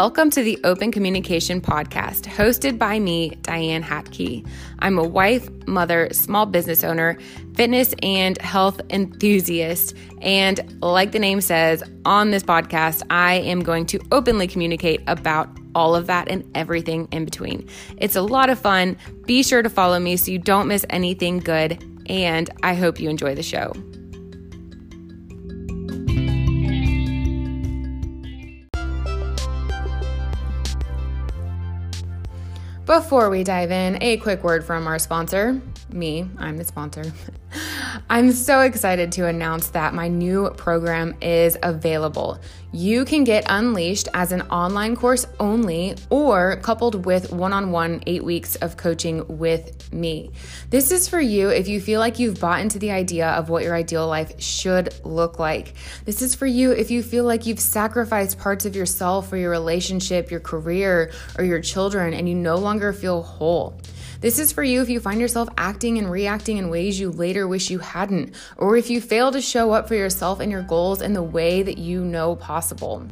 welcome to the Open Communication Podcast, hosted by me, Dianne Hatke. I'm a wife, mother, small business owner, fitness and health enthusiast. And like the name says, on this podcast, I am going to openly communicate about all of that and everything in between. It's a lot of fun. Be sure to follow me so you don't miss anything good. And I hope you enjoy the show. Before we dive in, a quick word from our sponsor me, I'm the sponsor. I'm so excited to announce that my new program is available. You can get Unleashed as an online course only or coupled with one on one eight weeks of coaching with me. This is for you if you feel like you've bought into the idea of what your ideal life should look like. This is for you if you feel like you've sacrificed parts of yourself for your relationship, your career, or your children, and you no longer feel whole. This is for you if you find yourself acting and reacting in ways you later wish you hadn't, or if you fail to show up for yourself and your goals in the way that you know possible.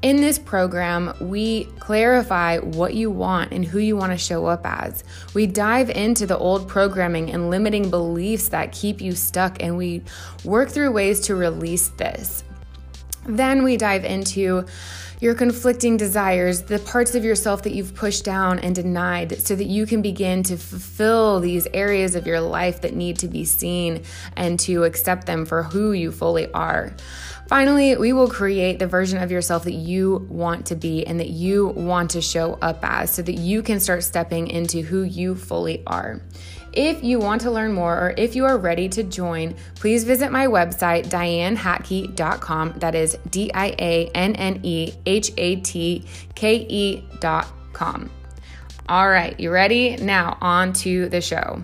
In this program, we clarify what you want and who you want to show up as. We dive into the old programming and limiting beliefs that keep you stuck, and we work through ways to release this. Then we dive into your conflicting desires, the parts of yourself that you've pushed down and denied, so that you can begin to fulfill these areas of your life that need to be seen and to accept them for who you fully are. Finally, we will create the version of yourself that you want to be and that you want to show up as so that you can start stepping into who you fully are. If you want to learn more or if you are ready to join, please visit my website, diannehatke.com. That is D I A N N E H A T K E.com. All right, you ready? Now, on to the show.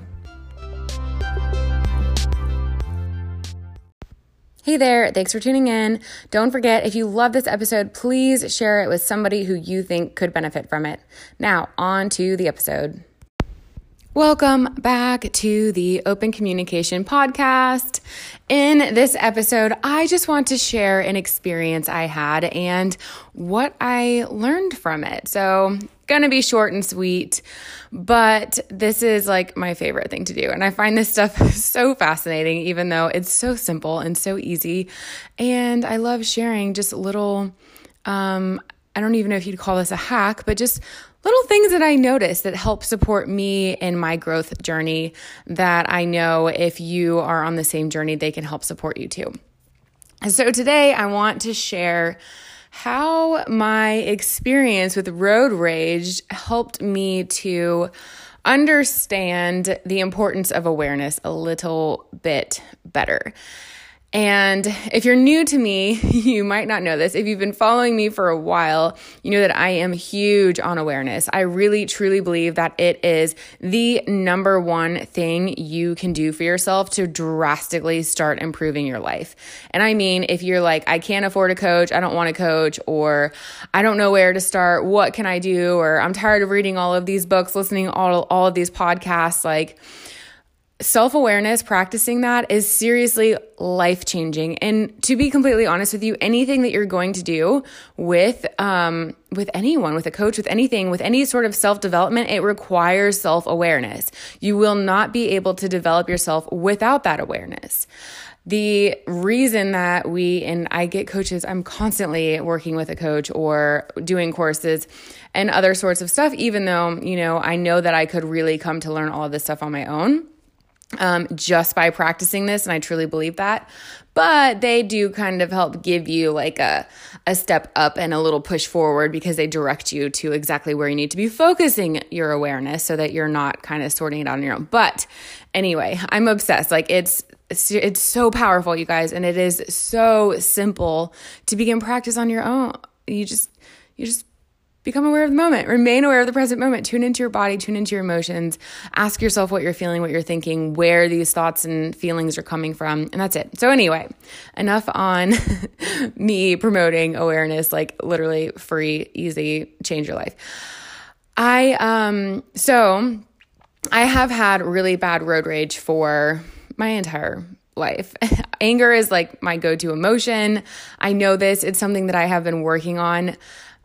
Hey there, thanks for tuning in. Don't forget, if you love this episode, please share it with somebody who you think could benefit from it. Now, on to the episode. Welcome back to the Open Communication Podcast. In this episode, I just want to share an experience I had and what I learned from it. So, gonna be short and sweet, but this is like my favorite thing to do. And I find this stuff so fascinating, even though it's so simple and so easy. And I love sharing just little, um, I don't even know if you'd call this a hack, but just little things that I notice that help support me in my growth journey that I know if you are on the same journey, they can help support you too. So today I want to share how my experience with road rage helped me to understand the importance of awareness a little bit better. And if you're new to me, you might not know this. If you've been following me for a while, you know that I am huge on awareness. I really truly believe that it is the number one thing you can do for yourself to drastically start improving your life. And I mean, if you're like, I can't afford a coach, I don't want a coach, or I don't know where to start, what can I do? Or I'm tired of reading all of these books, listening all, all of these podcasts, like, self awareness, practicing that is seriously life changing. And to be completely honest with you, anything that you're going to do with, um, with anyone, with a coach, with anything, with any sort of self development, it requires self awareness. You will not be able to develop yourself without that awareness. The reason that we, and I get coaches, I'm constantly working with a coach or doing courses and other sorts of stuff, even though, you know, I know that I could really come to learn all of this stuff on my own um, just by practicing this, and I truly believe that. But they do kind of help give you like a, a step up and a little push forward because they direct you to exactly where you need to be focusing your awareness so that you're not kind of sorting it out on your own. But anyway, I'm obsessed. Like it's it's so powerful, you guys, and it is so simple to begin practice on your own. You just you just Become aware of the moment. Remain aware of the present moment. Tune into your body, tune into your emotions. Ask yourself what you're feeling, what you're thinking, where these thoughts and feelings are coming from. And that's it. So, anyway, enough on me promoting awareness, like literally free, easy, change your life. I, um, so I have had really bad road rage for my entire life. Anger is like my go to emotion. I know this. It's something that I have been working on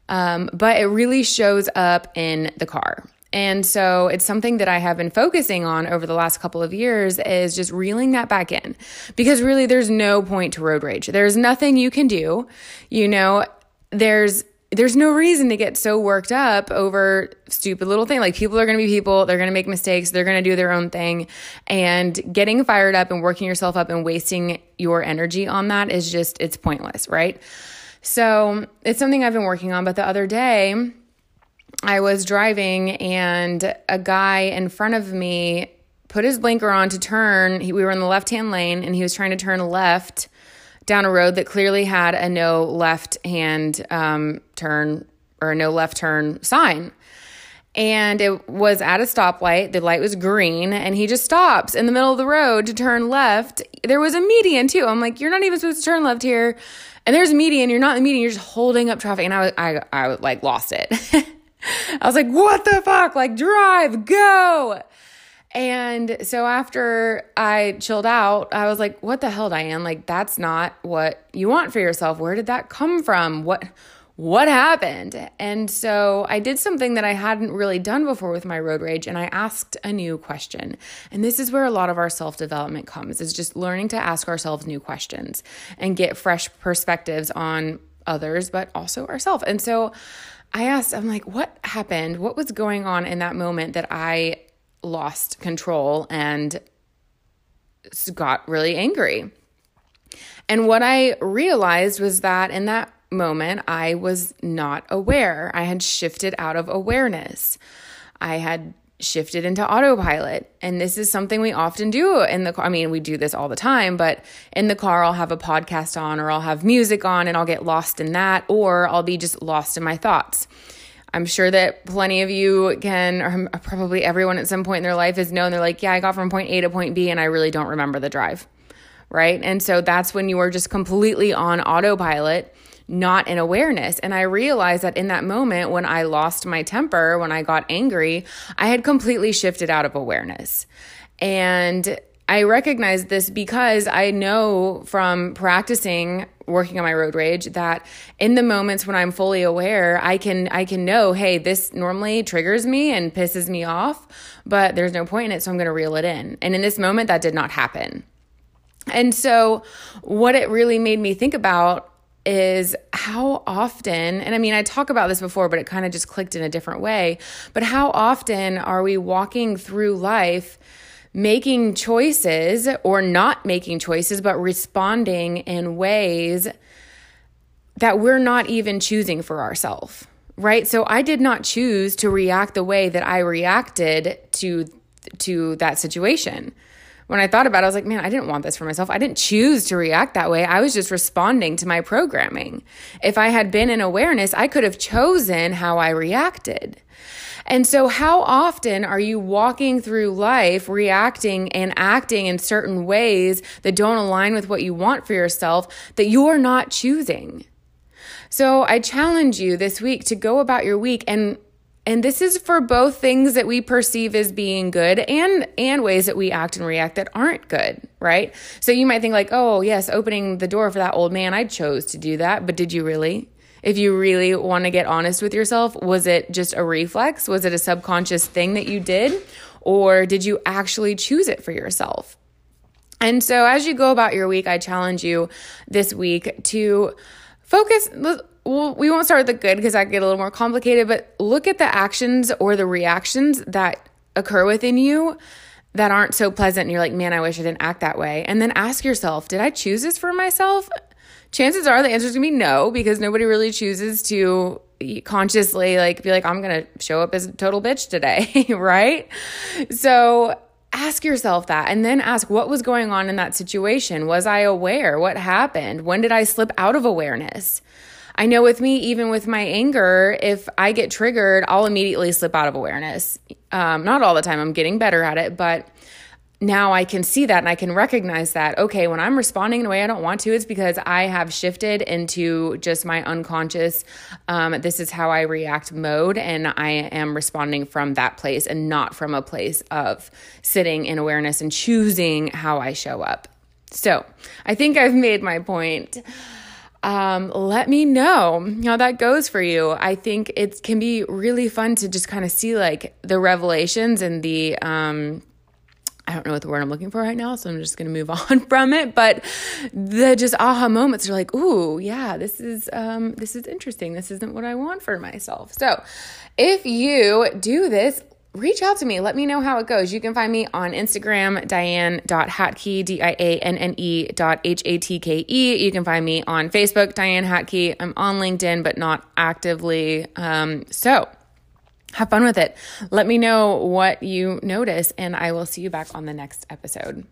Um, but it really shows up in the car. And so it's something that I have been focusing on over the last couple of years is just reeling that back in because really there's no point to road rage. There's nothing you can do. You know, there's there's no reason to get so worked up over stupid little thing. Like people are going to be people, they're going to make mistakes, they're going to do their own thing, and getting fired up and working yourself up and wasting your energy on that is just it's pointless, right? So, it's something I've been working on, but the other day I was driving and a guy in front of me put his blinker on to turn. He, we were in the left-hand lane and he was trying to turn left down a road that clearly had a no left hand um, turn or a no left turn sign. And it was at a stoplight. The light was green, and he just stops in the middle of the road to turn left. There was a median too. I'm like, you're not even supposed to turn left here. And there's a median. You're not in the median. You're just holding up traffic. And I, was, I, I like lost it. I was like, what the fuck? Like, drive, go. And so after I chilled out, I was like, what the hell, Dianne? Like, that's not what you want for yourself. Where did that come from? What, what happened? And so I did something that I hadn't really done before with my road rage and I asked a new question. And this is where a lot of our self-development comes is just learning to ask ourselves new questions and get fresh perspectives on others but also ourselves. And so I asked, I'm like, what happened? What was going on in that moment that I lost control and got really angry. And what I realized was that in that moment, I was not aware. I had shifted out of awareness. I had shifted into autopilot. And this is something we often do in the car. I mean, we do this all the time, but in the car, I'll have a podcast on or I'll have music on and I'll get lost in that, or I'll be just lost in my thoughts. I'm sure that plenty of you can, or probably everyone at some point in their life has known they're like, yeah, I got from point A to point B and I really don't remember the drive. Right. And so that's when you are just completely on autopilot, not in awareness. And I realized that in that moment when I lost my temper, when I got angry, I had completely shifted out of awareness. And I recognize this because I know from practicing working on my road rage that in the moments when I'm fully aware, I can I can know, hey, this normally triggers me and pisses me off, but there's no point in it, so I'm going to reel it in. And in this moment that did not happen. And so what it really made me think about is how often, and I mean, I talk about this before, but it kind of just clicked in a different way. But how often are we walking through life making choices or not making choices, but responding in ways that we're not even choosing for ourselves, right? So I did not choose to react the way that I reacted to to that situation. When I thought about it, I was like, man, I didn't want this for myself. I didn't choose to react that way. I was just responding to my programming. If I had been in awareness, I could have chosen how I reacted. And so, how often are you walking through life reacting and acting in certain ways that don't align with what you want for yourself that you're not choosing? So, I challenge you this week to go about your week and and this is for both things that we perceive as being good and and ways that we act and react that aren't good, right? So you might think like, "Oh, yes, opening the door for that old man, I chose to do that." But did you really? if you really want to get honest with yourself, was it just a reflex? Was it a subconscious thing that you did? Or did you actually choose it for yourself? And so, as you go about your week, I challenge you this week to focus. Well, we won't start with the good because that get a little more complicated, but look at the actions or the reactions that occur within you that aren't so pleasant. And you're like, man, I wish I didn't act that way. And then ask yourself, did I choose this for myself? chances are the answer is gonna be no because nobody really chooses to consciously like be like i'm gonna show up as a total bitch today right so ask yourself that and then ask what was going on in that situation. Was i aware? What happened? When did i slip out of awareness? I know with me, even with my anger, if I get triggered, I'll immediately slip out of awareness. Um, not all the time, I'm getting better at it, but now I can see that and I can recognize that, okay, when I'm responding in a way I don't want to, it's because I have shifted into just my unconscious, um, this is how I react mode. And I am responding from that place and not from a place of sitting in awareness and choosing how I show up. So I think I've made my point. um, let me know how that goes for you. I think it can be really fun to just kind of see like the revelations and the, um, I don't know what the word I'm looking for right now, so I'm just going to move on from it. But the just aha moments are like, ooh, yeah, this is um, this is interesting. This isn't what I want for myself. So, if you do this, reach out to me. Let me know how it goes. You can find me on Instagram, dianne.hatke, D I A N N E dot H A T K E. You can find me on Facebook, Dianne Hatke. I'm on LinkedIn, but not actively. Um, so, have fun with it. Let me know what you notice, and I will see you back on the next episode.